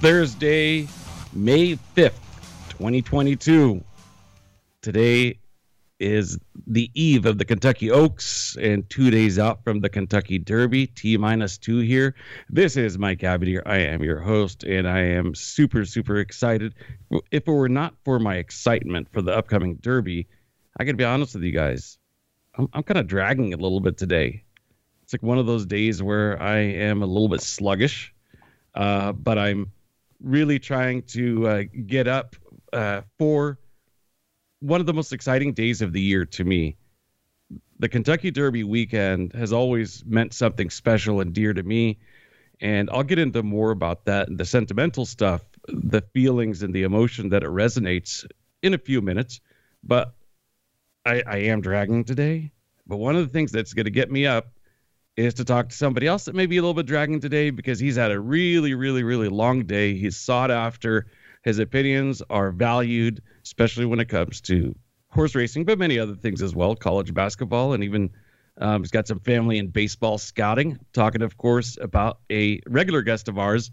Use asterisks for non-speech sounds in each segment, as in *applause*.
Thursday, May 5th, 2022. Today is the eve of the Kentucky Oaks and two days out from the Kentucky Derby, T minus two here. This is Mike Abadir. I am your host, and I am super, super excited. If it were not for my excitement for the upcoming Derby, I gotta be honest with you guys. I'm, I'm kind of dragging a little bit today. It's like one of those days where I am a little bit sluggish, uh, but I'm really trying to uh, get up uh, for one of the most exciting days of the year to me. The Kentucky Derby weekend has always meant something special and dear to me. And I'll get into more about that and the sentimental stuff, the feelings and the emotion that it resonates in a few minutes. But I, I am dragging today. But one of the things that's going to get me up is to talk to somebody else that may be a little bit dragging today because he's had a really, really, really long day. He's sought after. His opinions are valued, especially when it comes to horse racing, but many other things as well, college basketball, and even um, he's got some family in baseball scouting. Talking, of course, about a regular guest of ours,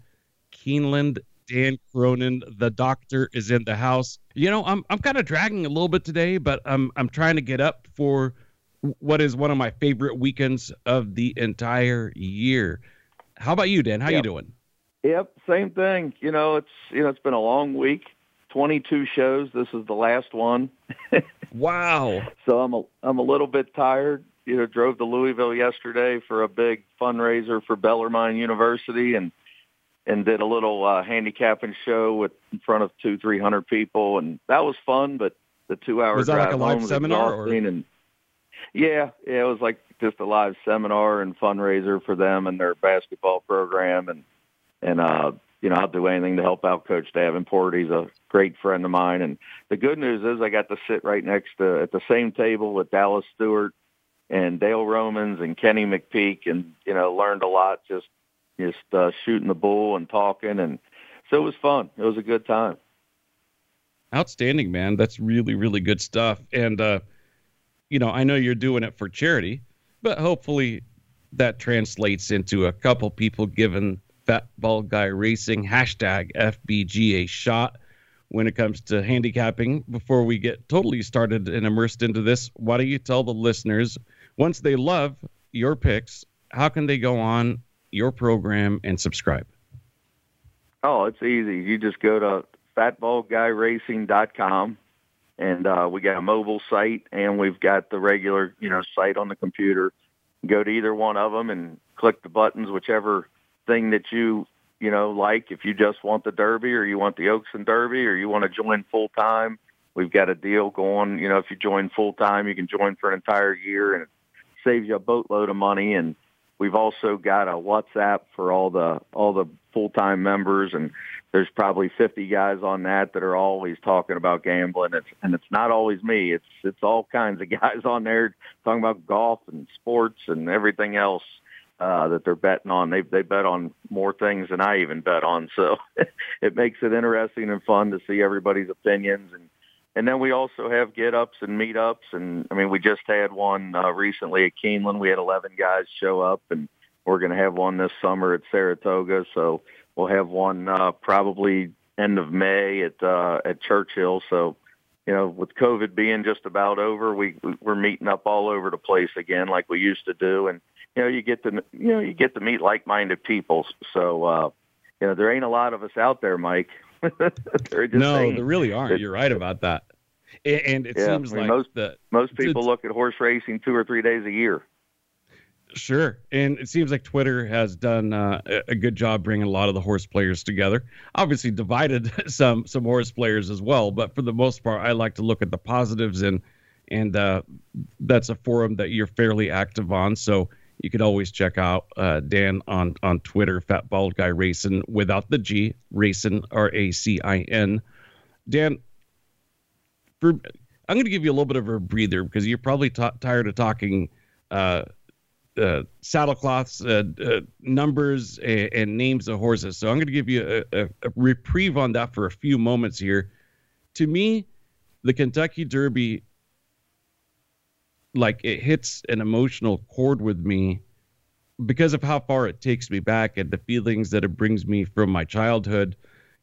Keeneland Dan Cronin. The doctor is in the house. You know, I'm I'm kind of dragging a little bit today, but I'm I'm trying to get up for what is one of my favorite weekends of the entire year. How about you, Dan? How yep. you doing? Yep, same thing. You know, it's you know, it's been a long week. 22 shows. This is the last one. *laughs* wow. So I'm a I'm a little bit tired. You know, drove to Louisville yesterday for a big fundraiser for Bellarmine University and and did a little uh, handicapping show with in front of two, three hundred people, and that was fun. But the two hour was that drive like a live home seminar? Or? And yeah, yeah, it was like just a live seminar and fundraiser for them and their basketball program, and and uh, you know I'll do anything to help out Coach Davenport. He's a great friend of mine, and the good news is I got to sit right next to at the same table with Dallas Stewart and Dale Romans and Kenny McPeek, and you know learned a lot just just uh, shooting the bull and talking, and so it was fun. It was a good time. Outstanding, man. That's really really good stuff, and. uh you know, I know you're doing it for charity, but hopefully that translates into a couple people giving Fat Bald Guy Racing hashtag FBGA a shot when it comes to handicapping. Before we get totally started and immersed into this, why don't you tell the listeners once they love your picks, how can they go on your program and subscribe? Oh, it's easy. You just go to fatbaldguyracing.com and uh, we got a mobile site and we've got the regular you know site on the computer. Go to either one of them and click the buttons whichever thing that you you know like. If you just want the derby or you want the oaks and derby or you want to join full time we've got a deal going. You know if you join full time you can join for an entire year and it saves you a boatload of money. And we've also got a whatsapp for all the all the full time members and there's probably 50 guys on that that are always talking about gambling. It's, and it's not always me. It's, it's all kinds of *laughs* guys on there talking about golf and sports and everything else, uh, that they're betting on. They, they bet on more things than I even bet on. So *laughs* it makes it interesting and fun to see everybody's opinions. And, and then we also have get ups and meetups. And I mean, we just had one, uh, recently at Keeneland. We had 11 guys show up and we're going to have one this summer at Saratoga. So, We'll have one uh, probably end of May at uh, at Churchill. So, you know, with COVID being just about over, we we're meeting up all over the place again, like we used to do. And you know, you get to you know you get to meet like-minded people. So, uh, you know, there ain't a lot of us out there, Mike. *laughs* no, there really aren't. You're right about that. And it yeah, seems I mean, like most the, most people look at horse racing two or three days a year. Sure, and it seems like Twitter has done uh, a good job bringing a lot of the horse players together. Obviously, divided *laughs* some some horse players as well, but for the most part, I like to look at the positives and and uh, that's a forum that you're fairly active on. So you could always check out uh, Dan on on Twitter, Fat Bald Guy Racing without the G, Racing R A C I N. Dan, for I'm going to give you a little bit of a breather because you're probably t- tired of talking uh, uh, saddlecloths, uh, uh, numbers, and, and, names of horses. So I'm going to give you a, a, a, reprieve on that for a few moments here. To me, the Kentucky Derby, like it hits an emotional chord with me because of how far it takes me back and the feelings that it brings me from my childhood.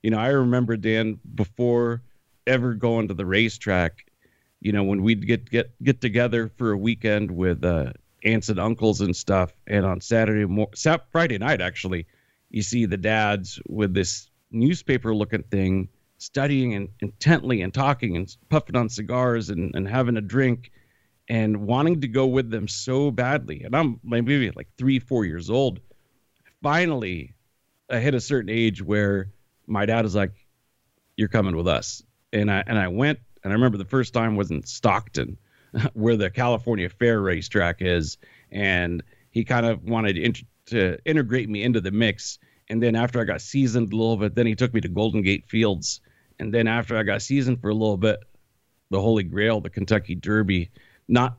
You know, I remember Dan before ever going to the racetrack. You know, when we'd get get get together for a weekend with uh, aunts and uncles and stuff. And on Saturday, mo- Friday night, actually, you see the dads with this newspaper looking thing studying and intently and talking and puffing on cigars and, and having a drink and wanting to go with them so badly. And I'm maybe like three, four years old. Finally, I hit a certain age where my dad is like, You're coming with us. And I and I went and I remember the first time was in Stockton *laughs* where the California Fair racetrack is, and he kind of wanted to, int- to integrate me into the mix. And then after I got seasoned a little bit, then he took me to Golden Gate Fields. And then after I got seasoned for a little bit, the Holy Grail, the Kentucky Derby, not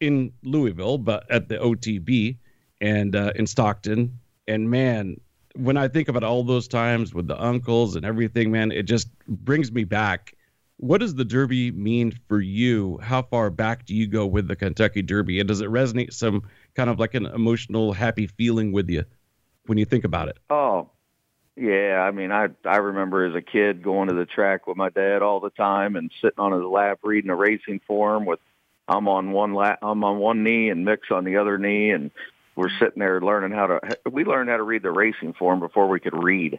in Louisville, but at the OTB and uh, in Stockton. And man, when I think about all those times with the uncles and everything, man, it just brings me back what does the Derby mean for you? How far back do you go with the Kentucky Derby? And does it resonate some kind of like an emotional, happy feeling with you when you think about it? Oh, yeah. I mean, I I remember as a kid going to the track with my dad all the time and sitting on his lap reading a racing form with I'm on one lap, I'm on one knee and Mick's on the other knee, and we're sitting there learning how to. We learned how to read the racing form before we could read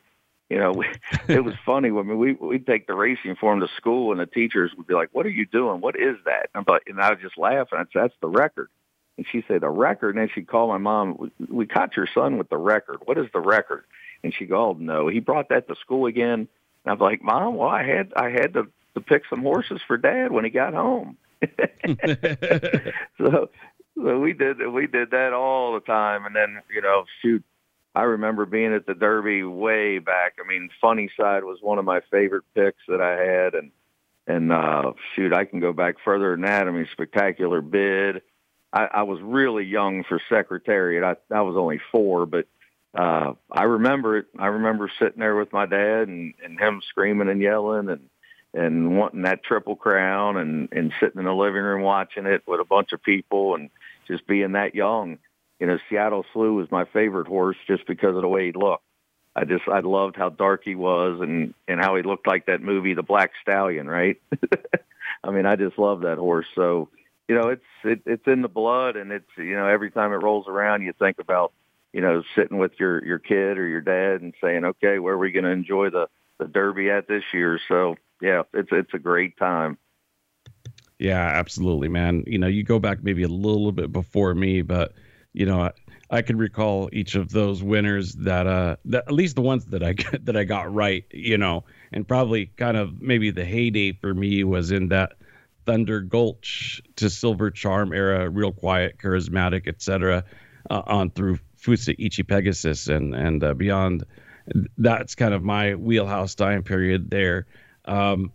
you know, we, *laughs* it was funny when we we'd take the racing form to school, and the teachers would be like, "What are you doing? What is that?" And, but, and I would just laugh, and I'd say, "That's the record." And she'd say, "The record," and then she'd call my mom. We, we caught your son with the record. What is the record? And she'd go, "Oh no, he brought that to school again." And I'm like, "Mom, well, I had I had to to pick some horses for Dad when he got home." *laughs* *laughs* so so we did we did that all the time, and then you know, shoot, I remember being at the Derby way back. I mean, Funny Cide was one of my favorite picks that I had, and and uh, shoot, I can go back further than that. I mean, Spectacular Bid. I, I was really young for Secretariat. I, I was only four, but uh, I remember it. I remember sitting there with my dad and, and him screaming and yelling and and wanting that triple crown and and sitting in the living room watching it with a bunch of people and just being that young you know, Seattle Slew was my favorite horse just because of the way he looked. I just I loved how dark he was and and how he looked like that movie The Black Stallion, right? *laughs* I mean, I just love that horse. So, you know, it's it, it's in the blood and it's you know, every time it rolls around you think about, you know, sitting with your your kid or your dad and saying, "Okay, where are we going to enjoy the the derby at this year?" So, yeah, it's it's a great time. Yeah, absolutely, man. You know, you go back maybe a little bit before me, but you know, I, I can recall each of those winners that uh that at least the ones that I *laughs* that I got right, you know, and probably kind of maybe the heyday for me was in that Thunder Gulch to Silver Charm era, real quiet, charismatic, etc. Uh, on through Fusaichi Pegasus and and uh, beyond. That's kind of my wheelhouse time period there. Um,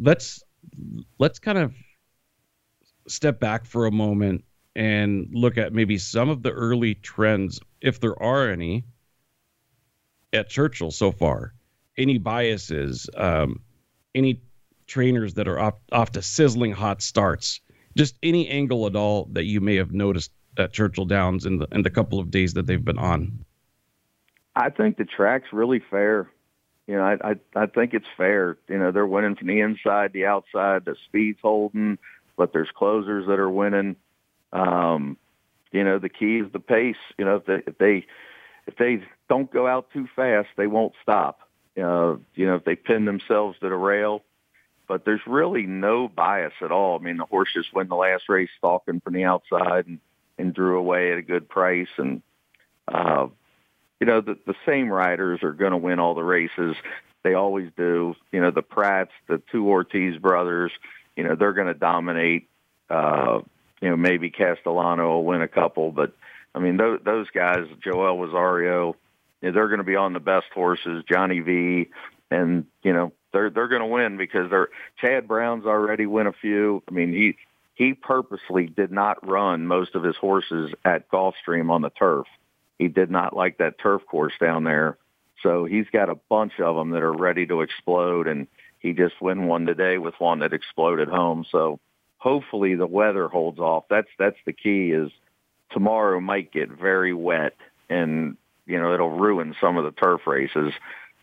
let's let's kind of step back for a moment and look at maybe some of the early trends, if there are any, at Churchill so far. Any biases, um, any trainers that are off, off to sizzling hot starts, just any angle at all that you may have noticed at Churchill Downs in the in the couple of days that they've been on. I think the track's really fair. You know, I, I I think it's fair. You know, they're winning from the inside, the outside, the speed's holding, but there's closers that are winning. Um, you know, the key is the pace. You know, if they if they if they don't go out too fast, they won't stop. Uh, you know, if they pin themselves to the rail, but there's really no bias at all. I mean, the horses win the last race stalking from the outside and, and drew away at a good price. And, uh, you know, the, the same riders are going to win all the races. They always do. You know, the Prats, the two Ortiz brothers, you know, they're going to dominate. Uh, you know, maybe Castellano will win a couple, but I mean, those, those guys, Joel Rosario, they're going to be on the best horses, Johnny V, and you know they're they're going to win because they're Chad Brown's already win a few. I mean, he he purposely did not run most of his horses at Gulfstream on the turf. He did not like that turf course down there. So he's got a bunch of them that are ready to explode, and he just won one today with one that exploded home. So hopefully the weather holds off. That's that's the key. Is tomorrow might get very wet, and you know it'll ruin some of the turf races.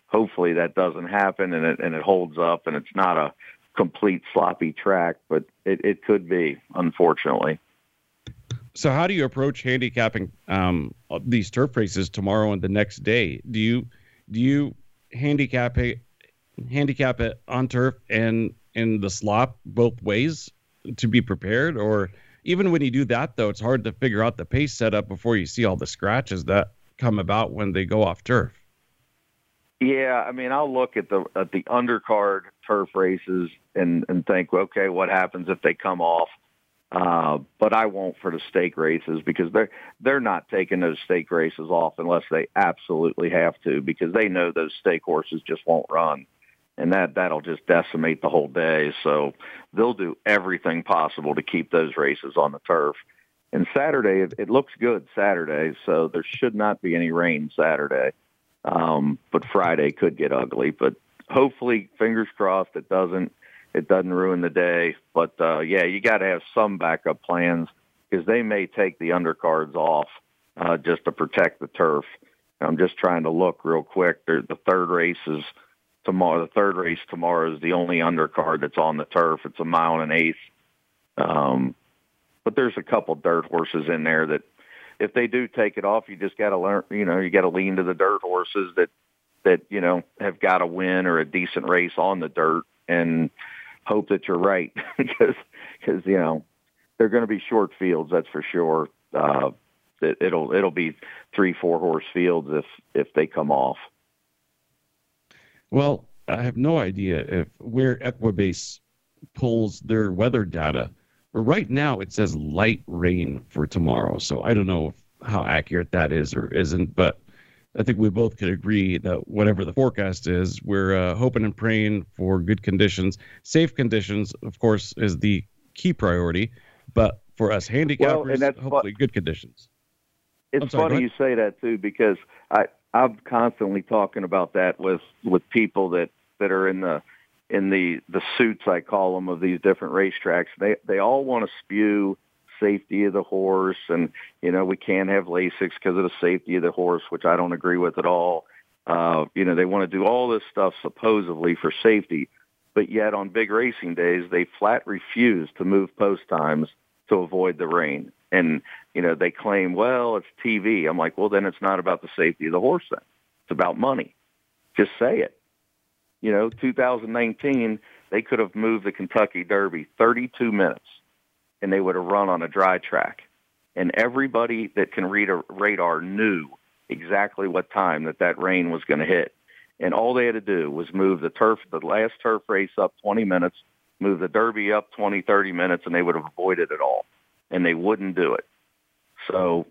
Hopefully that doesn't happen, and it and it holds up, and it's not a complete sloppy track, but it, it could be, unfortunately. So, how do you approach handicapping um, these turf races tomorrow and the next day? Do you do you handicap it, handicap it on turf and in the slop both ways to be prepared, or even when you do that though, it's hard to figure out the pace setup before you see all the scratches that come about when they go off turf. Yeah, I mean, I'll look at the at the undercard turf races and and think, okay, what happens if they come off? Uh, but I won't for the stake races because they're they're not taking those stake races off unless they absolutely have to because they know those stake horses just won't run, and that that'll just decimate the whole day. So they'll do everything possible to keep those races on the turf. And Saturday, it, it looks good Saturday, so there should not be any rain Saturday. Um, but Friday could get ugly. But hopefully, fingers crossed, it doesn't it doesn't ruin the day. But uh, yeah, you got to have some backup plans because they may take the undercards off uh, just to protect the turf. I'm just trying to look real quick. There, the third race is tomorrow. The third race tomorrow is the only undercard that's on the turf. It's a mile and an eighth. Um, but there's a couple dirt horses in there that if they do take it off, you just got to learn. You know, you got to lean to the dirt horses that that you know have got a win or a decent race on the dirt and hope that you're right *laughs* because because you know they're going to be short fields that's for sure uh it, it'll it'll be three four horse fields if if they come off well i have no idea if where equibase pulls their weather data but right now it says light rain for tomorrow so i don't know how accurate that is or isn't but I think we both could agree that whatever the forecast is, we're uh, hoping and praying for good conditions. Safe conditions, of course, is the key priority. But for us handicappers, well, hopefully good conditions. It's sorry, funny you say that too because I I'm constantly talking about that with with people that that are in the in the the suits I call them of these different racetracks. They they all want to spew safety of the horse and you know we can't have lasix because of the safety of the horse which i don't agree with at all uh you know they want to do all this stuff supposedly for safety but yet on big racing days they flat refuse to move post times to avoid the rain and you know they claim well it's tv i'm like well then it's not about the safety of the horse then it's about money just say it you know 2019 they could have moved the kentucky derby 32 minutes and they would have run on a dry track. And everybody that can read a radar knew exactly what time that that rain was going to hit. And all they had to do was move the turf, the last turf race up 20 minutes, move the Derby up 20, 30 minutes, and they would have avoided it all. And they wouldn't do it. So,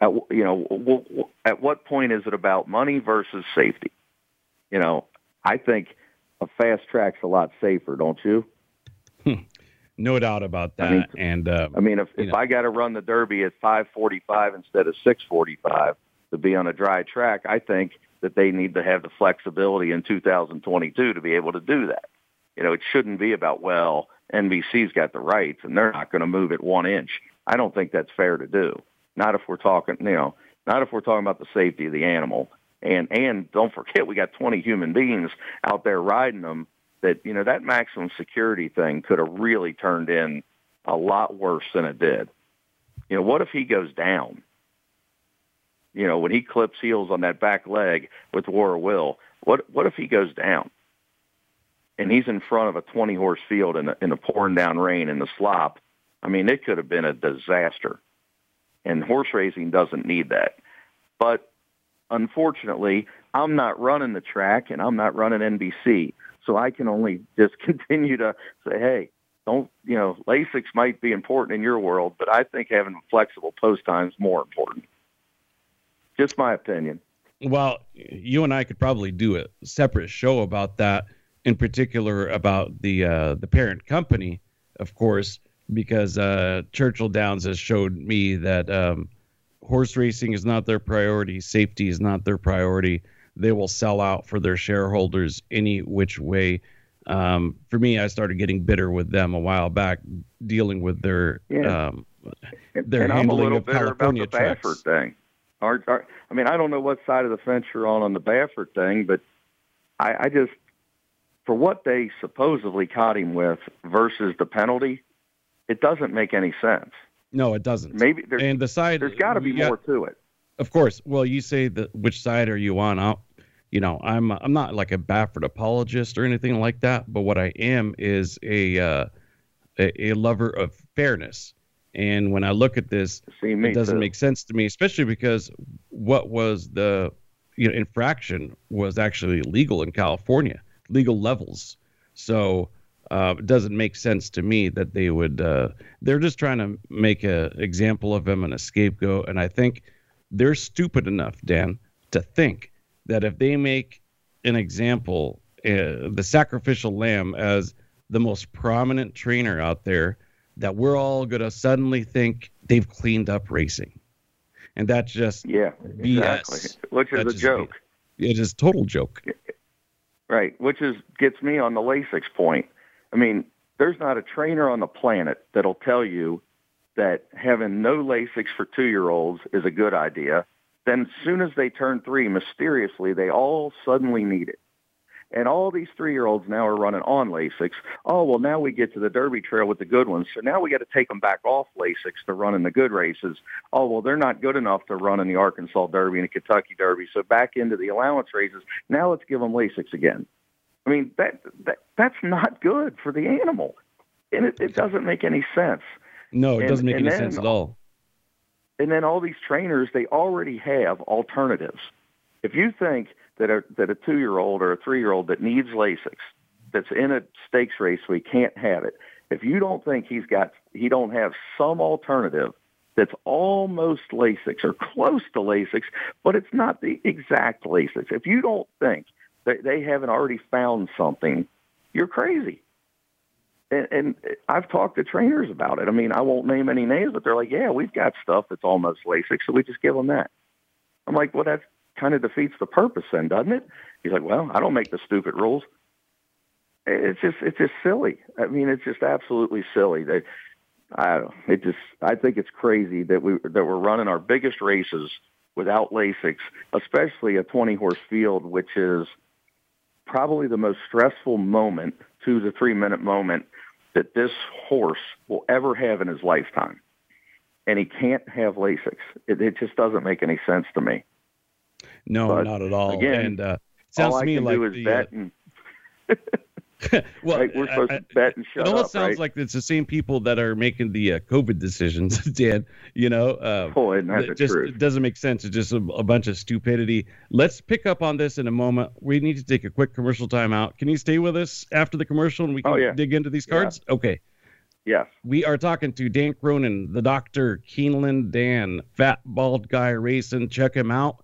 at, you know, at what point is it about money versus safety? You know, I think a fast track's a lot safer, don't you? Hmm. No doubt about that. I mean, and uh, I mean, if if know. I got to run the Derby at 5:45 instead of 6:45 to be on a dry track, I think that they need to have the flexibility in 2022 to be able to do that. You know, it shouldn't be about well, NBC's got the rights and they're not going to move it one inch. I don't think that's fair to do. Not if we're talking, you know, not if we're talking about the safety of the animal. And and don't forget, we got 20 human beings out there riding them that you know that maximum security thing could have really turned in a lot worse than it did. You know, what if he goes down? You know, when he clips heels on that back leg with War Will, what what if he goes down? And he's in front of a 20 horse field in a, in pouring down rain in the slop. I mean, it could have been a disaster. And horse racing doesn't need that. But unfortunately, I'm not running the track and I'm not running NBC. So I can only *laughs* just continue to say, hey, don't you know Lasix might be important in your world, but I think having flexible post times more important. Just my opinion. Well, you and I could probably do a separate show about that, in particular about the uh, the parent company, of course, because uh, Churchill Downs has showed me that um, horse racing is not their priority, safety is not their priority. They will sell out for their shareholders any which way. Um, for me, I started getting bitter with them a while back, dealing with their Yeah. um, Their and handling little of California about the Baffert thing. Our, our, I mean, I don't know what side of the fence you're on on the Baffert thing, but I, I just, for what they supposedly caught him with versus the penalty, it doesn't make any sense. no, it doesn't. Maybe there's, and the side there's got to be got- more to it. Of course. Well, you say that which side are you on? I'll, you know, I'm I'm not like a Baffert apologist or anything like that, but what I am is a uh, a, a lover of fairness. And when I look at this, See it doesn't too. make sense to me, especially because what was the you know infraction was actually legal in California, legal levels. So uh, it doesn't make sense to me that they would. Uh, they're just trying to make an example of him and a scapegoat, and I think they're stupid enough, Dan, to think that if they make an example, uh, the sacrificial lamb as the most prominent trainer out there, that we're all going to suddenly think they've cleaned up racing. And that's just, Yeah, BS. exactly. Which is That's a joke. it is total joke. Right, which is gets me on the Lasix point. I mean, there's not a trainer on the planet that'll tell you that having no Lasix for two-year-olds is a good idea. Then as soon as they turn three, mysteriously, they all suddenly need it. And all these three-year-olds now are running on Lasix. Oh, well, now we get to the Derby Trail with the good ones. So now we got to take them back off Lasix to run in the good races. Oh, well, they're not good enough to run in the Arkansas Derby and the Kentucky Derby. So back into the allowance races. Now let's give them Lasix again. I mean, that, that that's not good for the animal. And it, it doesn't make any sense. No, it And- doesn't make any then- sense at all. And then all these trainers, they already have alternatives. If you think that a, that a two-year-old or a three-year-old that needs Lasix, that's in a stakes race, we can't have it. If you don't think he's got, he don't have some alternative that's almost Lasix or close to Lasix, but it's not the exact Lasix. If you don't think that they haven't already found something, you're crazy. And, and I've talked to trainers about it. I mean, I won't name any names, but they're like, yeah, we've got stuff that's almost Lasix, so we just give them that. I'm like, well, that kind of defeats the purpose then, doesn't it? He's like, well, I don't make the stupid rules. It's just, it's just silly. I mean, it's just absolutely silly. They, I don't. It just, I think it's crazy that we that we're running our biggest races without LASIX, especially a 20 horse field, which is probably the most stressful moment, two to three minute moment that this horse will ever have in his lifetime. And he can't have Lasix. It, it just doesn't make any sense to me. No, But, not at all. again, and uh, it sounds All to me like the, bet and uh, *laughs* well, *laughs* right, we're supposed I- to bet and shut it almost up, sounds right? like it's the same people that are making the uh, COVID decisions, *laughs* Dan. You know, uh, Boy, it the just truth? it doesn't make sense. It's just a, a bunch of stupidity. Let's pick up on this in a moment. We need to take a quick commercial timeout. Can you stay with us after the commercial and we can Oh, yeah. dig into these Yeah. cards? Okay. Yes. We are talking to Dan Cronin, the doctor, Keeneland Dan, fat bald guy racing. Check him out.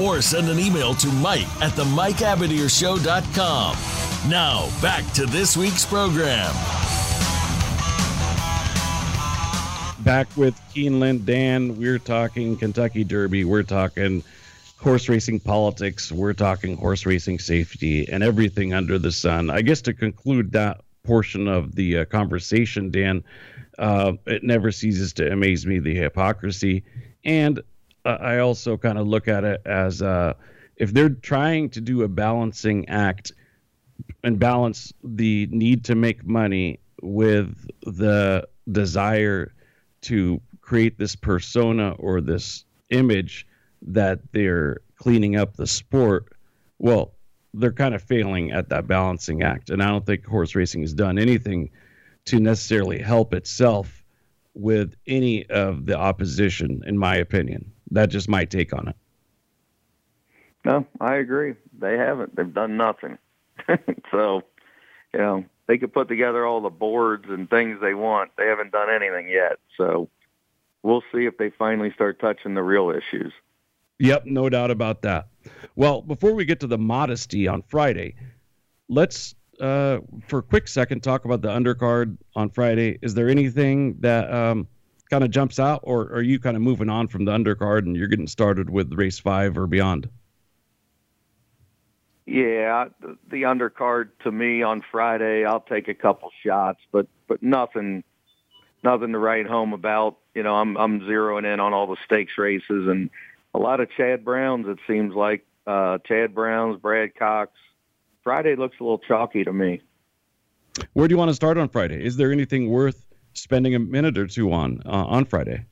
Or send an email to Mike at the MikeAbadirshow.com. Now, back to this week's program. Back with Keeneland Dan. We're talking Kentucky Derby. We're talking horse racing politics. We're talking horse racing safety and everything under the sun. I guess to conclude that portion of the uh, conversation, Dan, uh, it never ceases to amaze me the hypocrisy. And I also kind of look at it as uh, if they're trying to do a balancing act and balance the need to make money with the desire to create this persona or this image that they're cleaning up the sport, well, they're kind of failing at that balancing act. And I don't think horse racing has done anything to necessarily help itself with any of the opposition, in my opinion. That's just my take on it. No, I agree. They haven't. They've done nothing. *laughs* so, you know, they could put together all the boards and things they want. They haven't done anything yet. So we'll see if they finally start touching the real issues. Yep, no doubt about that. Well, before we get to the modesty on Friday, let's uh, for a quick second talk about the undercard on Friday. Is there anything that um, kind of jumps out, or are you kind of moving on from the undercard and you're getting started with race five or beyond? Yeah, the, the undercard to me on Friday, I'll take a couple shots, but but nothing, nothing to write home about. You know, I'm I'm zeroing in on all the stakes races and a lot of Chad Browns. It seems like uh, Chad Browns, Brad Cox. Friday looks a little chalky to me. Where do you want to start on Friday? Is there anything worth spending a minute or two on uh, on Friday?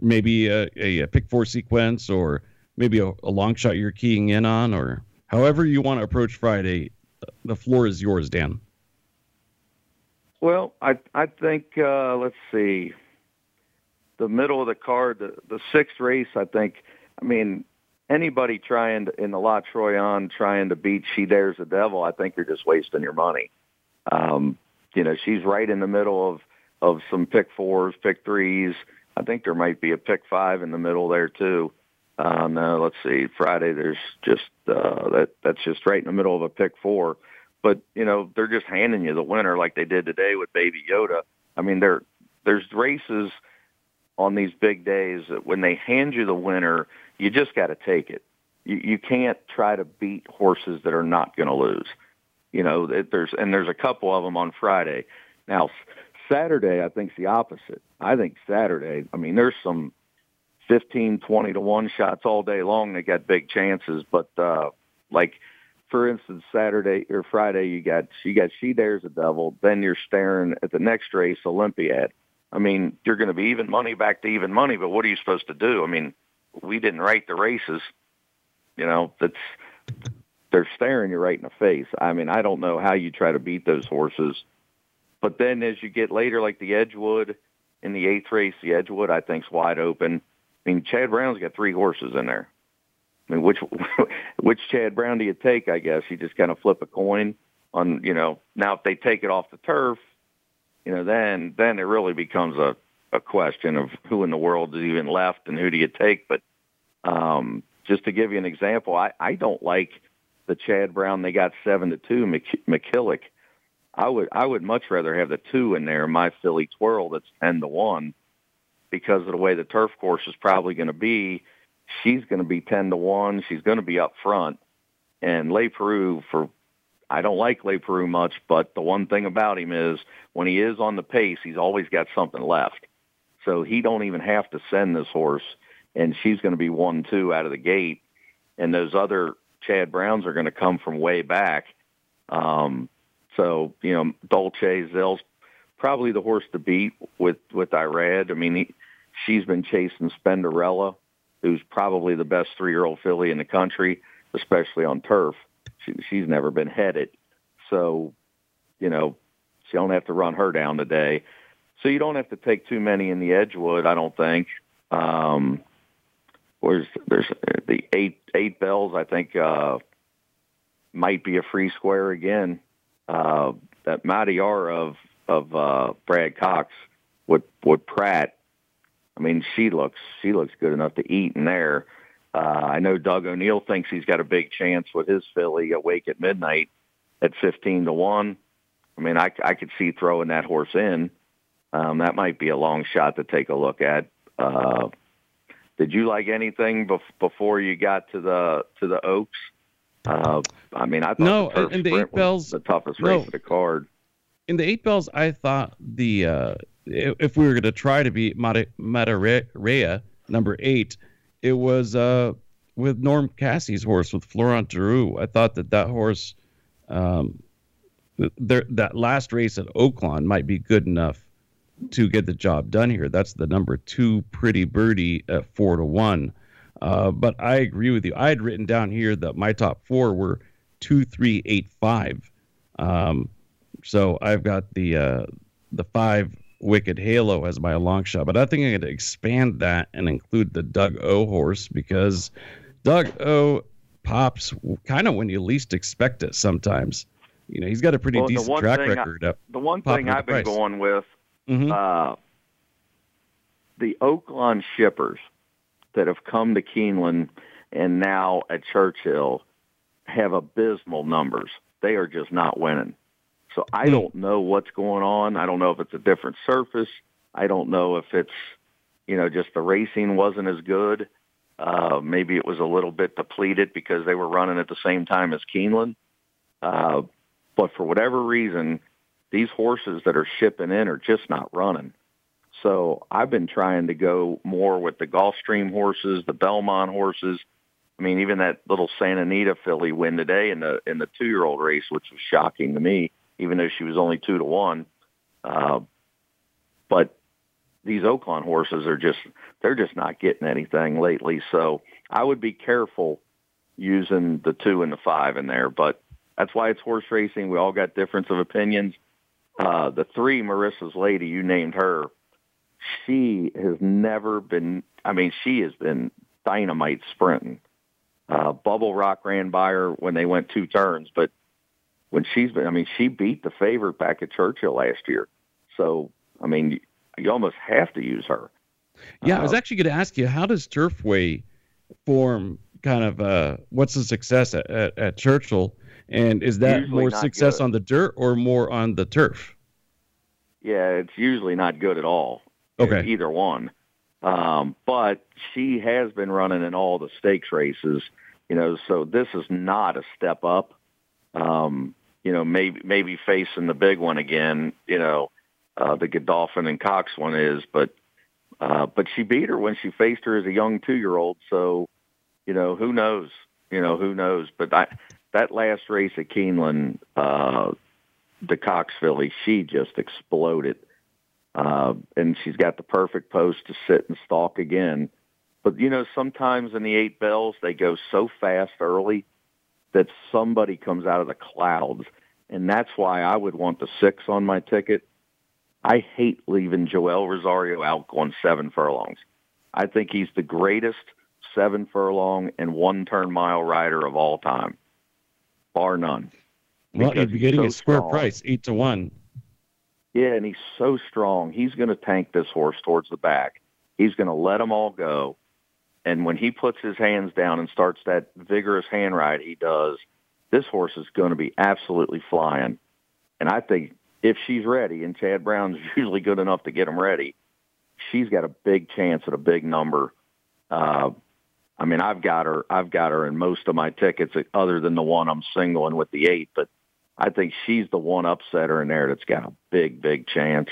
Maybe a, a, pick four sequence, or maybe a, a long shot you're keying in on, or however you want to approach Friday. The floor is yours, Dan. Well, I I think uh, let's see, the middle of the card, the the sixth race. I think. I mean, anybody trying to, in the La Troienne trying to beat She Dares the Devil, I think you're just wasting your money. Um, you know, she's right in the middle of of some pick fours, pick threes. I think there might be a pick five in the middle there too. Uh, let's see, Friday there's just uh, that that's just right in the middle of a pick four. But you know, they're just handing you the winner like they did today with Baby Yoda. I mean, there there's races on these big days that when they hand you the winner, you just got to take it. You, you can't try to beat horses that are not going to lose. You know, there's and there's a couple of them on Friday. Now, Saturday, I think's the opposite. I think Saturday, I mean, there's some 15, 20 to one shots all day long that got big chances, but uh, like for instance, Saturday or Friday, you got you got She Dares the Devil. Then you're staring at the next race, Olympiad. I mean, you're going to be even money back to even money, but what are you supposed to do? I mean, we didn't write the races. You know, that's they're staring you right in the face. I mean, I don't know how you try to beat those horses. But then as you get later, like the Edgewood in the eighth race, the Edgewood I think's wide open. I mean, Chad Brown's got three horses in there. I mean, which *laughs* which Chad Brown do you take? I guess you just kind of flip a coin on, you know. Now, if they take it off the turf, you know, then then it really becomes a a question of who in the world is even left and who do you take. But um, just to give you an example, I I don't like the Chad Brown they got seven to two McKulick. I would I would much rather have the two in there. My Filly Twirl that's ten to one because of the way the turf course is probably going to be. She's going to be ten to one. She's going to be up front, and Leparoux for I don't like Leparoux much, but the one thing about him is when he is on the pace, he's always got something left. So he don't even have to send this horse, and she's going to be one two out of the gate, and those other Chad Browns are going to come from way back. Um, so you know, Dolce Zel's probably the horse to beat with with Irad. I mean, he, she's been chasing Spendarella, who's probably the best three year old filly in the country, especially on turf. She, she's never been headed, so you know she don't have to run her down today. So you don't have to take too many in the Edgewood, I don't think. Um, where's there's the eight eight bells, I think uh, might be a free square again. Uh, that Matareya of of uh, Brad Cox with with Prat. I mean, she looks she looks good enough to eat in there. Uh, I know Doug O'Neill thinks he's got a big chance with his filly awake at midnight at fifteen to one. I mean, I, I could see throwing that horse in. Um, that might be a long shot to take a look at. Uh, did you like anything bef- before you got to the to the Oaks? Uh, I mean, I thought no, the and the eight bells the toughest no. race of the card. In the eight bells, I thought the uh, if we were going to try to beat Matareya number eight, it was uh, with Norm Casse's horse with Florent Geroux. I thought that that horse, um, there, that last race at Oaklawn might be good enough to get the job done here. That's the number two Pretty Birdie at four to one. Uh, but I agree with you. I had written down here that my top four were two, three, eight, five. Um, so I've got the uh, the five Wicked Halo as my long shot, but I think I'm going to expand that and include the Doug O horse because Doug O pops kind of when you least expect it. Sometimes, you know, he's got a pretty well, decent track record. I, the one thing I've been price. going with, mm-hmm. uh, the Oaklawn shippers that have come to Keeneland and now at Churchill have abysmal numbers. They are just not winning. So I don't know what's going on. I don't know if it's a different surface. I don't know if it's, you know, just the racing wasn't as good. Uh, maybe it was a little bit depleted because they were running at the same time as Keeneland. Uh, but for whatever reason, these horses that are shipping in are just not running. So I've been trying to go more with the Gulfstream horses, the Belmont horses. I mean, even that little Santa Anita filly win today in the in the two year old race, which was shocking to me, even though she was only two to one. Uh, but these Oaklawn horses are just they're just not getting anything lately. So I would be careful using the two and the five in there. But that's why it's horse racing. We all got difference of opinions. Uh, the three, Marissa's Lady, you named her she has never been. I mean, she has been dynamite sprinting. Uh, Bubble Rock ran by her when they went two turns, but when she's been, I mean, she beat the favorite back at Churchill last year. So, I mean, you, almost have to use her. Yeah, uh, I was Uh, actually going to ask you, how does Turfway form? Kind of, uh, what's the success at, at, at Churchill, and is that more success good. on the dirt or more on the turf? Yeah, it's usually not good at all. Okay. Either one. Um, but she has been running in all the stakes races, you know, so this is not a step up. Um, you know, maybe maybe facing the big one again, you know, uh, the Godolphin and Cox one is, but uh, but she beat her when she faced her as a young two year old, so you know, who knows? You know, who knows? But I, that last race at Keeneland, uh, the Cox filly, she just exploded. Uh, and she's got the perfect post to sit and stalk again. But you know, sometimes in the eight bells they go so fast early that somebody comes out of the clouds, and that's why I would want the six on my ticket. I hate leaving Joel Rosario out going seven furlongs. I think he's the greatest seven furlong and one turn mile rider of all time, bar none. Well, you'd be getting so a square strong. price, eight to one. Yeah, and he's so strong. He's going to tank this horse towards the back. He's going to let them all go. And when he puts his hands down and starts that vigorous hand ride he does, this horse is going to be absolutely flying. And I think if she's ready, and Chad Brown's *laughs* usually good enough to get him ready, she's got a big chance at a big number. Uh, I mean, I've got her. I've got her in most of my tickets, other than the one I'm singling with the eight. But I think she's the one upsetter in there that's got a big, big chance.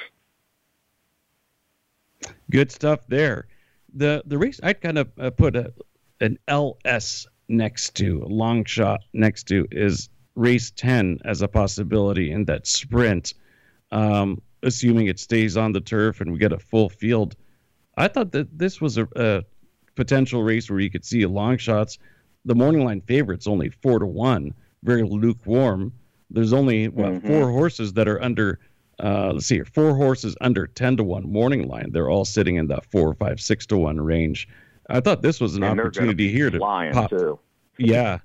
Good stuff there. The the race I'd kind of uh, put a an LS next to a long shot next to is race 10 as a possibility in that sprint um, assuming it stays on the turf and we get a full field i thought that this was a, a potential race where you could see long shots the morning line favorites only four to one very lukewarm there's only what mm-hmm. four horses that are under uh, let's see here four horses under 10 to 1 morning line they're all sitting in that four five six to 1 range i thought this was an and opportunity here to pop too. yeah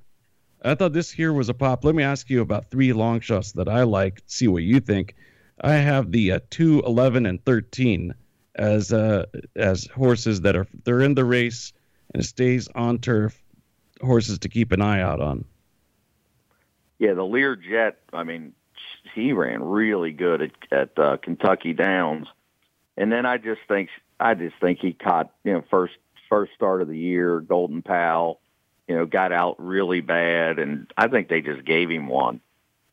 I thought this here was a pop. Let me ask you about three long shots that I like. See what you think. I have the uh, 2, 11, and 13 as uh, as horses that are they're in the race and it stays on turf. Horses to keep an eye out on. Yeah, the Learjet. I mean, he ran really good at at uh, Kentucky Downs, and then I just think I just think he caught you know first first start of the year Golden Pal you know, got out really bad, and I think they just gave him one.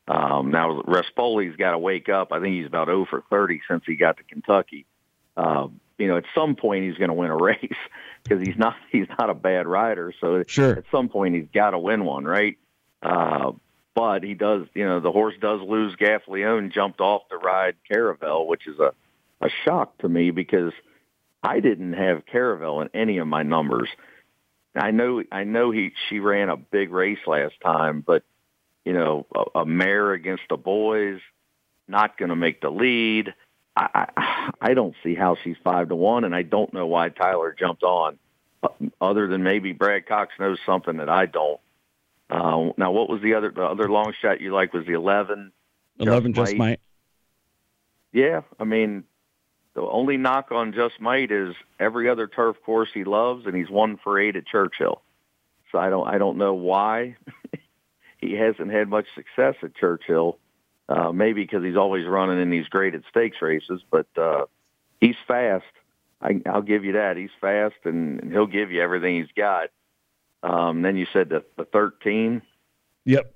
Um, now Rispoli's got to wake up. I think he's about 0 for 30 since he got to Kentucky. Uh, you know, at some point he's going to win a *laughs* race because he's not he's not a bad rider. So sure. at some point he's got to win one, right? Uh, but he does. You know, the horse does lose. Gaffalione jumped off to ride Caravel, which is a a shock to me because I didn't have Caravel in any of my numbers. I know I know he she ran a big race last time, but you know a, a mare against the boys, not going to make the lead. I, I I don't see how she's five to one, and I don't know why Tyler jumped on, other than maybe Brad Cox knows something that I don't. Uh, now, what was the other the other long shot you like? Was the eleven? Eleven just, just might. might. Yeah, I mean, the only knock on Just Might is every other turf course he loves, and he's one for eight at Churchill. So I don't I don't know why *laughs* he hasn't had much success at Churchill. Uh, maybe because he's always running in these graded stakes races, but uh, he's fast. I, I'll give you that. He's fast, and, and he'll give you everything he's got. Um, then you said the, the 13. Yep.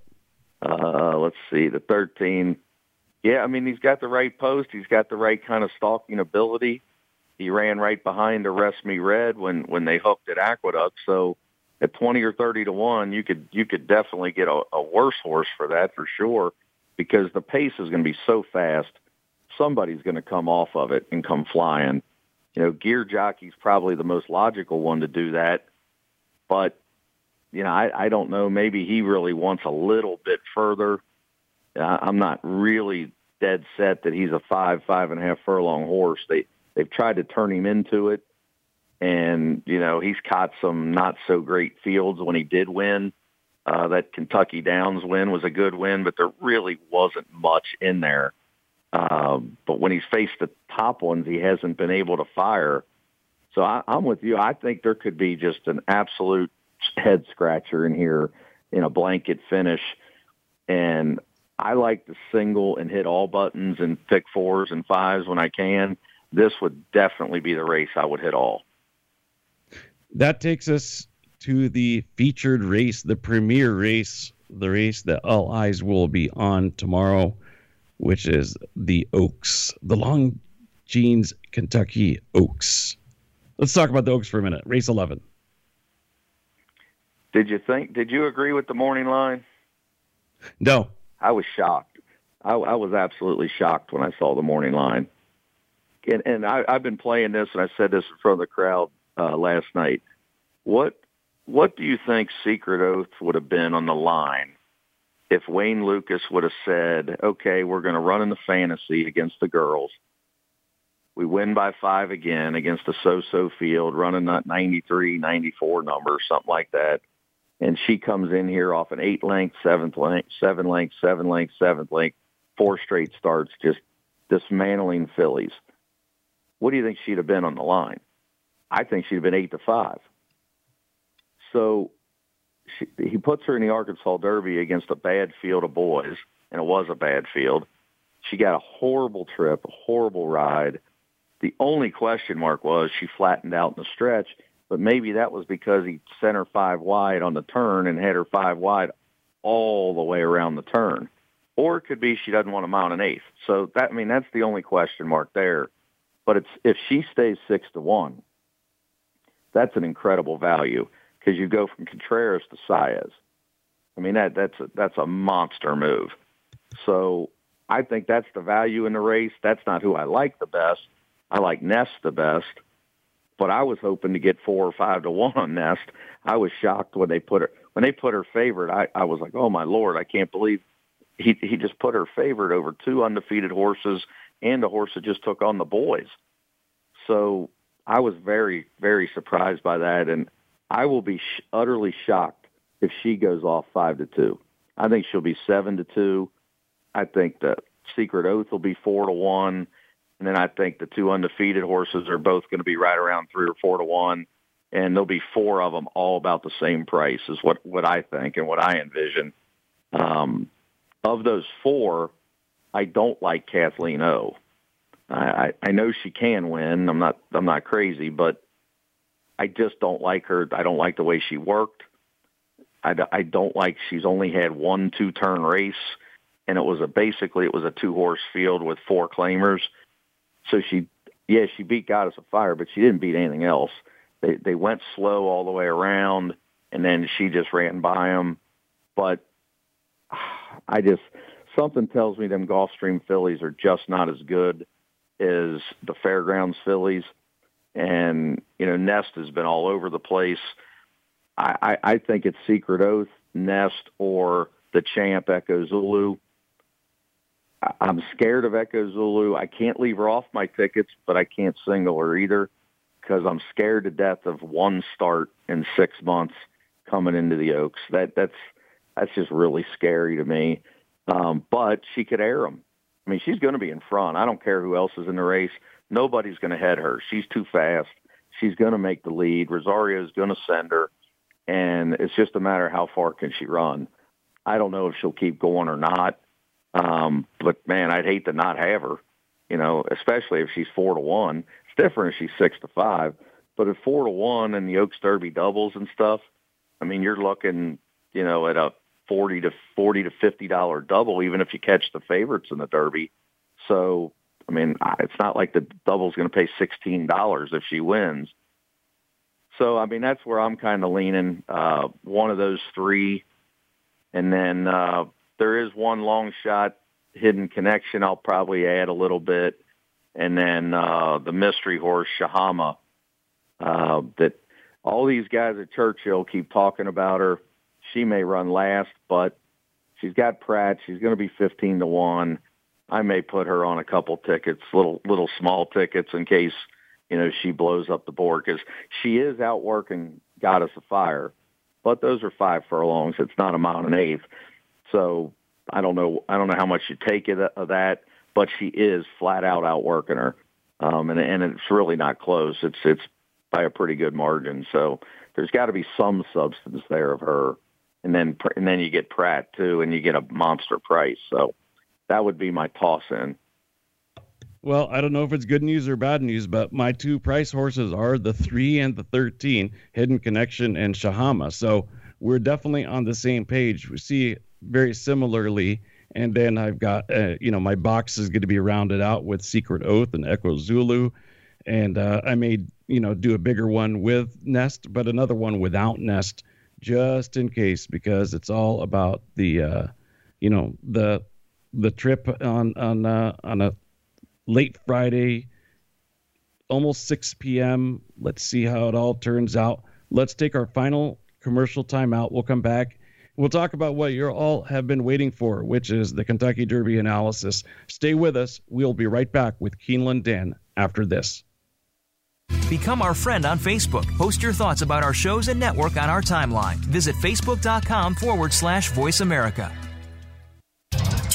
Uh, let's see, the 13. Yeah, I mean he's got the right post. He's got the right kind of stalking ability. He ran right behind Arrest Me Red when when they hooked at Aqueduct. So at twenty or thirty to one, you could you could definitely get a, a worse horse for that for sure, because the pace is going to be so fast. Somebody's going to come off of it and come flying. You know, Gear Jockey's probably the most logical one to do that, but you know, I, I don't know. Maybe he really wants a little bit further I'm not really dead set that he's a five, five and a half furlong horse. They they've tried to turn him into it, and you know he's caught some not so great fields when he did win. Uh, that Kentucky Downs win was a good win, but there really wasn't much in there. Um, but when he's faced the top ones, he hasn't been able to fire. So I, I'm with you. I think there could be just an absolute head scratcher in here in a blanket finish. And I like to single and hit all buttons and pick fours and fives when I can. This would definitely be the race I would hit all. That takes us to the featured race, the premier race, the race that all eyes will be on tomorrow, which is the Oaks, the Long Jeans Kentucky Oaks. Let's talk about the Oaks for a minute. Race 11. Did you think, did you agree with the morning line? No, I was shocked. I, I was absolutely shocked when I saw the morning line. And, and I, I've been playing this, and I said this in front of the crowd uh, last night. What what do you think Secret Oath would have been on the line if Wayne Lukas would have said, "Okay, we're going to run in the fantasy against the girls. We win by five again against a so-so field, running that 93, 94 number, something like that." And she comes in here off an eight length, seventh length, seven length, seven length, seventh length, four straight starts, just dismantling fillies. What do you think she'd have been on the line? I think she'd have been eight to five. So she, he puts her in the Arkansas Derby against a bad field of boys, and it was a bad field. She got a horrible trip, a horrible ride. The only question mark was she flattened out in the stretch, but maybe that was because he sent her five wide on the turn and had her five wide all the way around the turn. Or it could be she doesn't want to mount an eighth. So that I mean that's the only question mark there. But it's if she stays six to one, that's an incredible value because you go from Contreras to Saez. I mean that that's a, that's a monster move. So I think that's the value in the race. That's not who I like the best. I like Nest the best, but I was hoping to get four or five to one on Nest. I was shocked when they put her when they put her favorite. I, I was like, oh my lord, I can't believe he he just put her favorite over two undefeated horses and a horse that just took on the boys. So I was very very surprised by that, and I will be sh- utterly shocked if she goes off five to two. I think she'll be seven to two. I think the Secret Oath will be four to one, and then I think the two undefeated horses are both going to be right around three or four to one, and there'll be four of them all about the same price is what what I think and what I envision. Um, of those four, I don't like Kathleen O. I, I know she can win. I'm not I'm not crazy, but I just don't like her. I don't like the way she worked. I, I don't like she's only had one two turn race and it was a basically it was a two horse field with four claimers. So she, yeah, she beat Goddess of Fire, but she didn't beat anything else. They they went slow all the way around, and then she just ran by them. But *sighs* I just something tells me them Gulfstream fillies are just not as good as the Fairgrounds fillies, and you know Nest has been all over the place. I, I, I think it's Secret Oath, Nest, or the Champ Echo Zulu. I'm scared of Echo Zulu. I can't leave her off my tickets, but I can't single her either because I'm scared to death of one start in six months coming into the Oaks. That that's that's just really scary to me. Um, but she could air them. I mean, she's going to be in front. I don't care who else is in the race. Nobody's going to head her. She's too fast. She's going to make the lead. Rosario's going to send her, and it's just a matter of how far can she run. I don't know if she'll keep going or not. Um, but man, I'd hate to not have her, you know, especially if she's four to one. It's different if she's six to five, but at four to one and the Oaks Derby doubles and stuff, I mean, you're looking, you know, at a forty to forty to fifty dollar double, even if you catch the favorites in the Derby. So, I mean, it's not like the double's going to pay sixteen dollars if she wins. So, I mean, that's where I'm kind of leaning. Uh, one of those three, and then uh, there is one long shot hidden connection. I'll probably add a little bit, and then uh, the mystery horse Shahama. Uh, that all these guys at Churchill keep talking about her. She may run last, but she's got Prat. She's going to be fifteen to one. I may put her on a couple tickets, little little small tickets, in case you know she blows up the board because she is outworking Goddess of Fire. But those are five furlongs. It's not a mile and an eighth. So I don't know. I don't know how much you take it of that, but she is flat out outworking her, um, and and it's really not close. It's it's by a pretty good margin. So there's got to be some substance there of her, and then and then you get Prat too, and you get a monster price. So that would be my toss in. Well, I don't know if it's good news or bad news, but my two price horses are the three and the thirteen, Hidden Connection and Shahama. So we're definitely on the same page. We see very similarly. And then I've got, uh, you know, my box is going to be rounded out with Secret Oath and Echo Zulu. And uh, I may, you know, do a bigger one with Nest, but another one without Nest, just in case, because it's all about the, uh, you know, the the trip on on uh, on a late Friday, almost 6 p.m. Let's see how it all turns out. Let's take our final commercial timeout. We'll come back We'll talk about what you all have been waiting for, which is the Kentucky Derby analysis. Stay with us. We'll be right back with Keeneland Dan after this. Become our friend on Facebook. Post your thoughts about our shows and network on our timeline. Visit facebook.com forward slash voice America.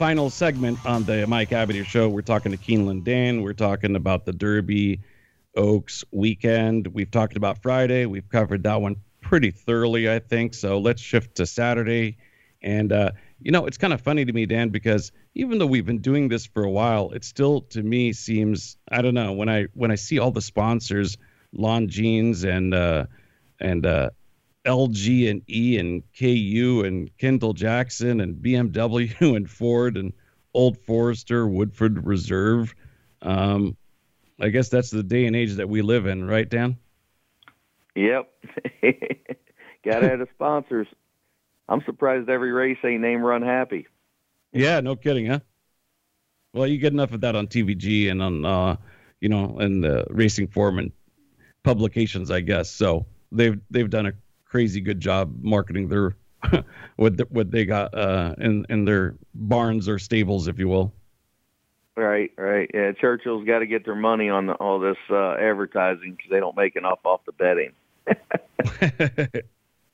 Final segment on the Mike Abadir show. We're talking to Keeneland Dan. We're talking about the Derby Oaks weekend. We've talked about Friday. We've covered that one pretty thoroughly, I think. So let's shift to Saturday. And, uh, you know, it's kind of funny to me, Dan, because even though we've been doing this for a while, it still to me seems I don't know when I when I see all the sponsors, Longines and uh, and uh, LG and E and KU and Kendall Jackson and BMW *laughs* and Ford and Old Forester, Woodford Reserve. Um, I guess that's the day and age that we live in, right, Dan? Yep. *laughs* Got to have sponsors. I'm surprised every race ain't name run happy. Yeah, no kidding, huh? Well, you get enough of that on TVG and on, uh, you know, and the Racing Form and publications, I guess. So they've they've done a crazy good job marketing their *laughs* what the, what they got uh, in in their barns or stables, if you will. Right, right. Yeah, Churchill's got to get their money on the, all this uh, advertising because they don't make enough off the betting. *laughs*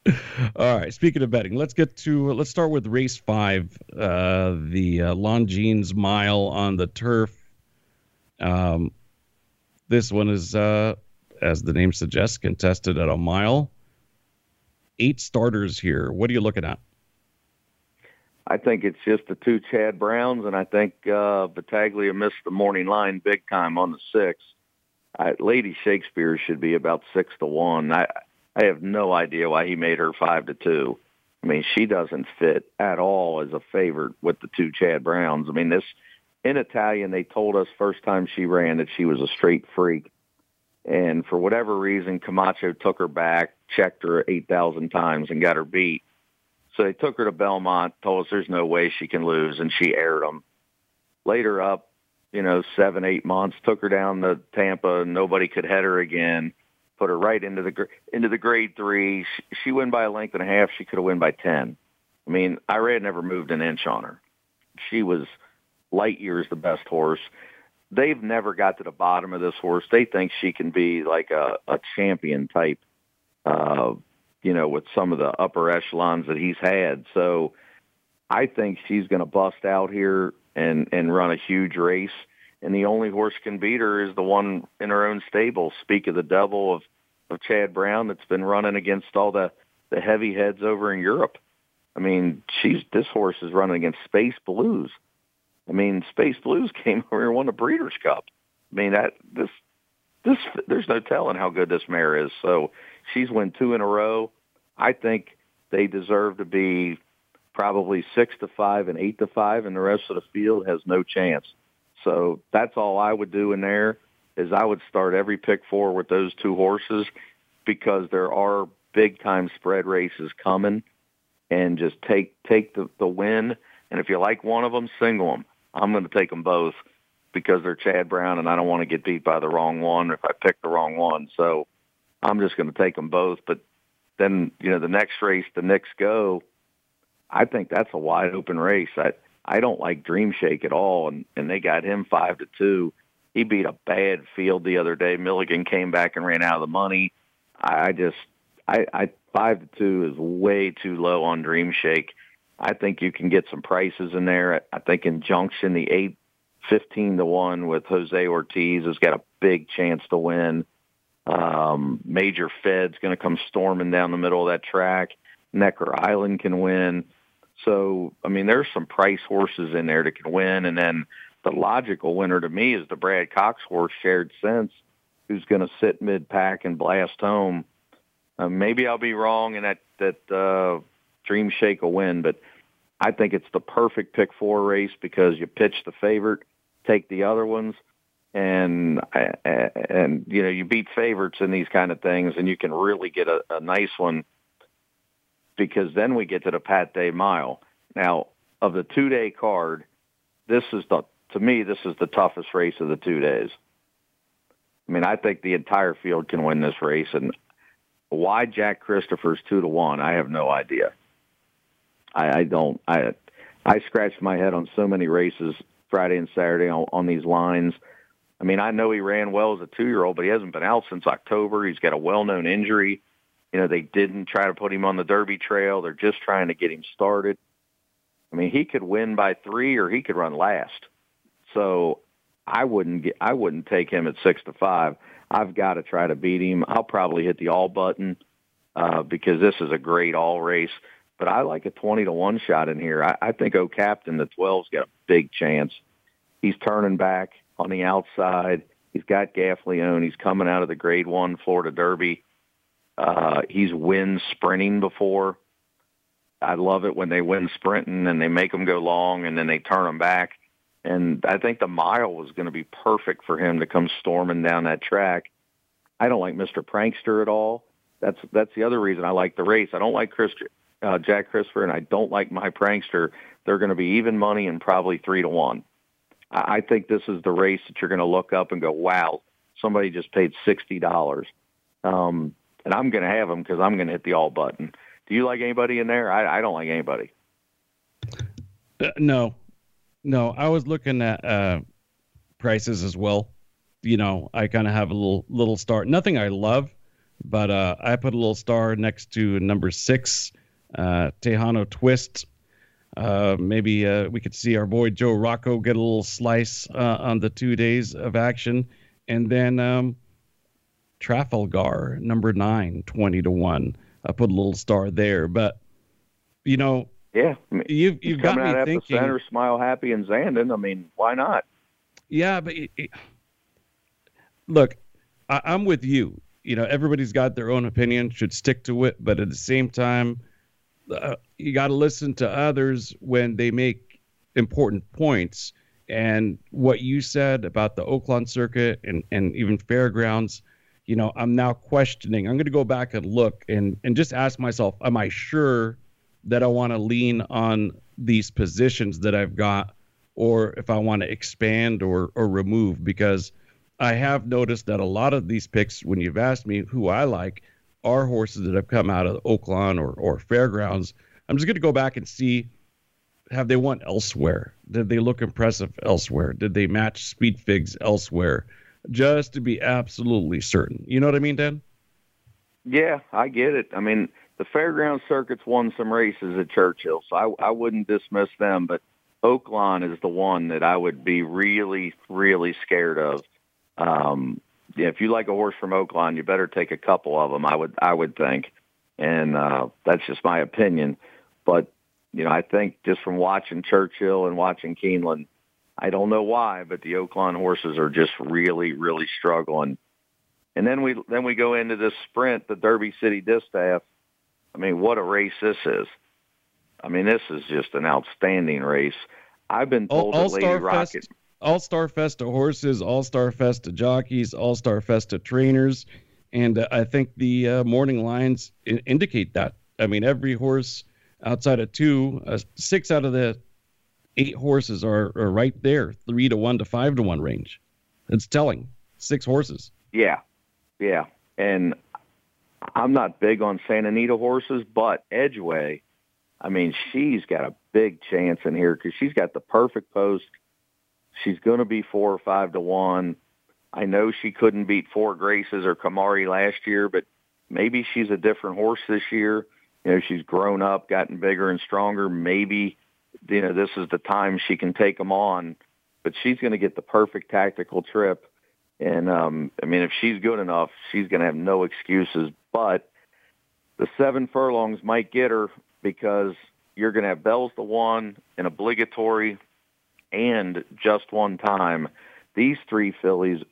*laughs* all right. Speaking of betting, let's get to let's start with race five, uh, the uh, Longines Mile on the turf. Um, this one is, uh, as the name suggests, contested at a mile eight starters here. What are you looking at? I think it's just the two Chad Browns, and I think uh, missed the morning line big time on the six. I, Lady Shakespeare should be about six to one. I I have no idea why he made her five to two. I mean, she doesn't fit at all as a favorite with the two Chad Browns. I mean, this in Italian, they told us first time she ran that she was a straight freak. And for whatever reason, Camacho took her back, checked her 8,000 times, and got her beat. So they took her to Belmont, told us there's no way she can lose, and she aired them. Later up, you know, seven, eight months, took her down to Tampa, nobody could head her again. Put her right into the into the grade three. She, she win by a length and a half. She could have won by ten. I mean, Irad never moved an inch on her. She was light years the best horse they've never got to the bottom of this horse. They think she can be like a, a champion type, uh, you know, with some of the upper echelons that he's had. So I think she's going to bust out here and, and run a huge race. And the only horse can beat her is the one in her own stable. Speak of the devil of, of Chad Brown that's been running against all the, the heavy heads over in Europe. I mean, she's this horse is running against Space Blues I mean, Space Blues *laughs* came over and won the Breeders' Cup. I mean, that this this there's no telling how good this mare is. So she's won two in a row. I think they deserve to be probably six to five and eight to five, and the rest of the field has no chance. So that's all I would do in there is I would start every pick four with those two horses because there are big time spread races coming and just take take the, the win. And if you like one of them, single them. I'm going to take them both because they're Chad Brown, and I don't want to get beat by the wrong one if I pick the wrong one. So I'm just going to take them both. But then you know the next race, the Knicks go. I think that's a wide open race. I I don't like Dream Shake at all, and and they got him five to two. He beat a bad field the other day. Milligan came back and ran out of the money. I, just I, I five to two is way too low on Dream Shake. I think you can get some prices in there. I think Injunction, the eight fifteen to one with Jose Ortiz has got a big chance to win. Um, Major Fed's going to come storming down the middle of that track. Necker Island can win. So, I mean, there's some price horses in there that can win. And then the logical winner to me is the Brad Cox horse, Shared Sense, who's going to sit mid pack and blast home. Uh, maybe I'll be wrong and that, that, uh, Dream Shake will win, but I think it's the perfect pick four race because you pitch the favorite, take the other ones, and and you know you beat favorites in these kind of things, and you can really get a, a nice one because then we get to the Pat Day Mile. Now, of the two day card, this is the to me this is the toughest race of the two days. I mean, I think the entire field can win this race, and why Jack Christopher's two to one, I have no idea. I, I don't. I I scratched my head on so many races Friday and Saturday on, on these lines. I mean, I know he ran well as a two-year-old, but he hasn't been out since October. He's got a well-known injury. You know, they didn't try to put him on the Derby trail. They're just trying to get him started. I mean, he could win by three, or he could run last. So I wouldn't get. I wouldn't take him at six to five. I've got to try to beat him. I'll probably hit the all button uh, because this is a great all race but I like a 20 to 1 shot in here. I, I think O Captain, the 12's got a big chance. He's turning back on the outside. He's got Gaffalione. He's coming out of the grade one Florida Derby. Uh, he's win sprinting before. I love it when they win sprinting and they make them go long and then they turn them back. And I think the mile was going to be perfect for him to come storming down that track. I don't like Mr. Prankster at all. That's that's the other reason I like the race. I don't like Chris uh, Jack Christopher, and I don't like my prankster, they're going to be even money and probably three to one. I, think this is the race that you're going to look up and go, wow, somebody just paid sixty dollars, um, and I'm going to have them because I'm going to hit the all button. Do you like anybody in there? I, I don't like anybody. Uh, no, no. I was looking at uh, prices as well. You know, I kind of have a little little star. Nothing I love, but uh, I put a little star next to number six uh, Tejano Twist. Uh, maybe uh, we could see our boy Joe Rocco get a little slice uh, on the two days of action. And then um, Trafalgar, number nine, 20 to 1. I put a little star there. But, you know, yeah, you've, you've got me thinking. Center, Smile Happy, and Zandon. I mean, why not? Yeah, but it, it, look, I, I'm with you. You know, everybody's got their own opinion, should stick to it. But at the same time, uh, you got to listen to others when they make important points. And what you said about the Oaklawn circuit and, and even fairgrounds, you know, I'm now questioning. I'm going to go back and look and, and just ask myself, am I sure that I want to lean on these positions that I've got or if I want to expand or, or remove? Because I have noticed that a lot of these picks, when you've asked me who I like, are horses that have come out of Oaklawn or, or fairgrounds. I'm just going to go back and see have they won elsewhere? Did they look impressive elsewhere? Did they match speed figs elsewhere? Just to be absolutely certain. You know what I mean, Dan? Yeah, I get it. I mean, the fairground circuits won some races at Churchill, so I, I wouldn't dismiss them, but Oaklawn is the one that I would be really, really scared of. Um, if you like a horse from Oaklawn, you better take a couple of them. I would, I would think, and uh, that's just my opinion. But you know, I think just from watching Churchill and watching Keeneland, I don't know why, but the Oaklawn horses are just really, really struggling. And then we then we go into this sprint, the Derby City Distaff. I mean, what a race this is! I mean, this is just an outstanding race. I've been told All, that Lady Star Rocket. All Star Fest to horses, All Star Fest to jockeys, All Star Fest to trainers, and uh, I think the uh, morning lines indicate that. I mean, every horse outside of two, uh, six out of the eight horses are, are right there, three to one to five to one range. It's telling. Six horses. Yeah, yeah. And I'm not big on Santa Anita horses, but Edgeway, I mean, she's got a big chance in here because she's got the perfect post. She's going to be four or five to one. I know she couldn't beat Four Graces or Kimari last year, but maybe she's a different horse this year. You know, she's grown up, gotten bigger and stronger. Maybe, you know, this is the time she can take them on. But she's going to get the perfect tactical trip. And um, I mean, if she's good enough, she's going to have no excuses. But the seven furlongs might get her because you're going to have Bell's the One, an obligatory, and just one time. These three fillies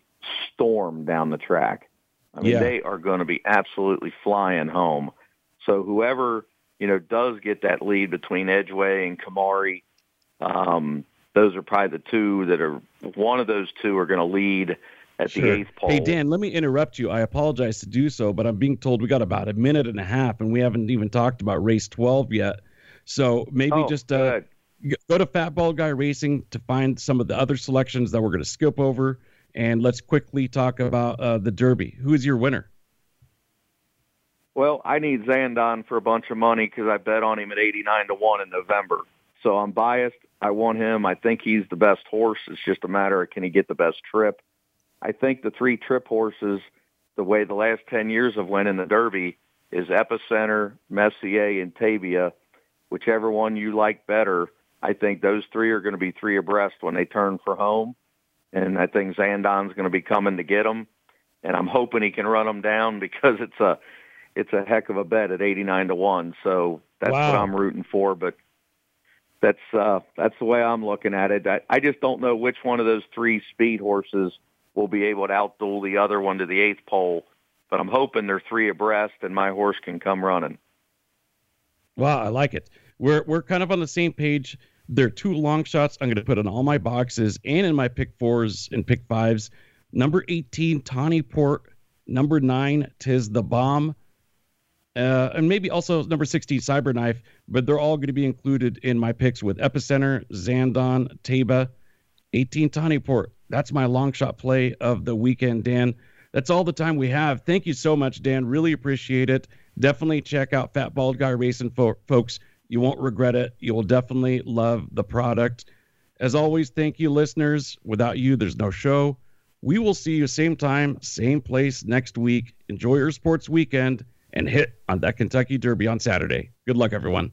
storm down the track. I mean, Yeah. they are going to be absolutely flying home. So whoever you know does get that lead between Edgeway and Kimari, um, those are probably the two that are. One of those two are going to lead at the eighth pole. Hey, Dan, let me interrupt you. I apologize to do so, but I'm being told we got about a minute and a half, and we haven't even talked about race 12 yet. So maybe Oh, just uh, go to Fat Bald Guy Racing to find some of the other selections that we're going to skip over, and let's quickly talk about uh, the Derby. Who is your winner? Well, I need Zandon for a bunch of money because I bet on him at 89 to 1 in November. So I'm biased. I want him. I think he's the best horse. It's just a matter of can he get the best trip. I think the three trip horses, the way the last 10 years have went in the Derby, is Epicenter, Messier, and Taiba. Whichever one you like better, I think those three are going to be three abreast when they turn for home. And I think Zandon's going to be coming to get them. And I'm hoping he can run them down *laughs* because it's a it's a heck of a bet at 89 to 1. So that's what I'm rooting for. But that's uh, that's the way I'm looking at it. I, I just don't know which one of those three speed horses will be able to outduel the other one to the eighth pole. But I'm hoping they're three abreast and my horse can come running. Wow, I like it. We're we're kind of on the same page. They're two long shots. I'm going to put in all my boxes and in my pick fours and pick fives. Number 18, Tawny Port. Number nine, Tiz the Bomb. Uh, and maybe also number 16, Cyberknife. But they're all going to be included in my picks with Epicenter, Zandon, Taiba, 18, Tawny Port. That's my long shot play of the weekend, Dan. That's all the time we have. Thank you so much, Dan. Really appreciate it. Definitely check out Fat Bald Guy Racing, fo- folks. You won't regret it. You will definitely love the product. As always, thank you, listeners. Without you, there's no show. We will see you same time, same place next week. Enjoy your sports weekend and hit on that Kentucky Derby on Saturday. Good luck, everyone.